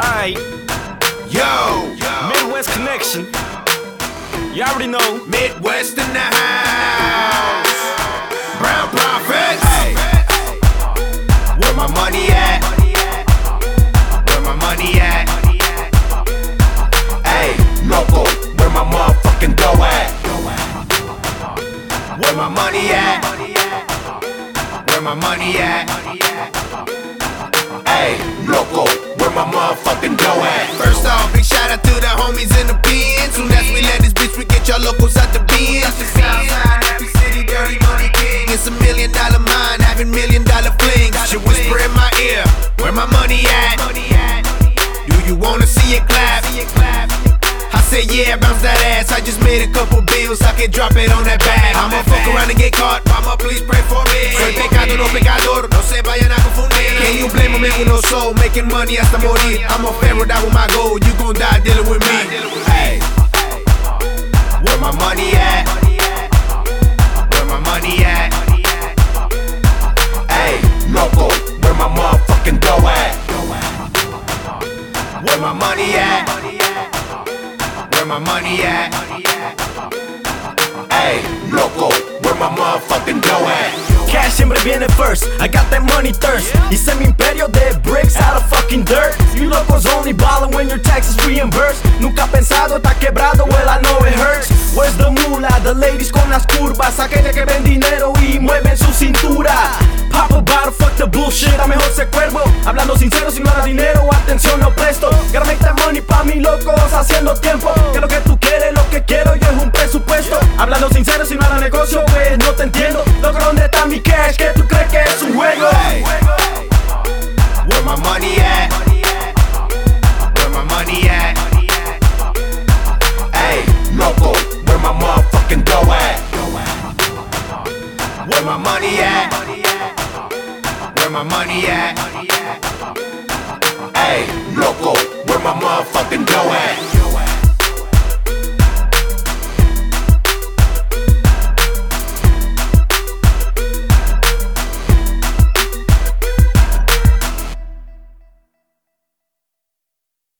Alright, Yo, Midwest Connection. You already know. Midwest in the house. Brown Prophet. Hey. Where my money at? Where my money at? Hey, loco, where my motherfucking dough at? Where my money at? Where my money at? Hey, my motherfucking dough at? First off, big shout out to the homies in the pen. Soon as we let this bitch, we get y'all locals out the King. It's a million dollar mine, having million dollar flings. She whisper in my ear, where my money at? Do you wanna see it clap? I said, yeah, bounce that ass. I just made a couple bills, I can drop it on that bag. I'ma fuck around and get caught, mama, please pray for me. Soy pecado, pecador, no se vayan. Blame me uno soul, making money hasta morir? I'm a pharaoh, that was my goal. You gon' die dealing with me. Hey, where my money at? Where my money at? Hey, loco, where my motherfucking dough at? Where my money at? Where my money at? Hey, loco, where my motherfucking dough at? Siempre viene first. I got that money thirst. Hice mi imperio de bricks out of fucking dirt. You locos only ballin' when your taxes reimbursed. Nunca pensado está quebrado, well I know it hurts. Where's the mula? The ladies con las curvas. Aquella que ven dinero y mueven su cintura. Pop a fuck the bullshit. A mejor ser cuervo. Hablando sincero, si no era dinero, atención no presto. Gotta make that money pa' mi locos haciendo tiempo. Que lo que tú quieres, lo que quiero yo es un presupuesto. Hablando sincero, si no era negocio, pues no te entiendo. Where my money at? Where my money at? Hey, loco, where my motherfucking?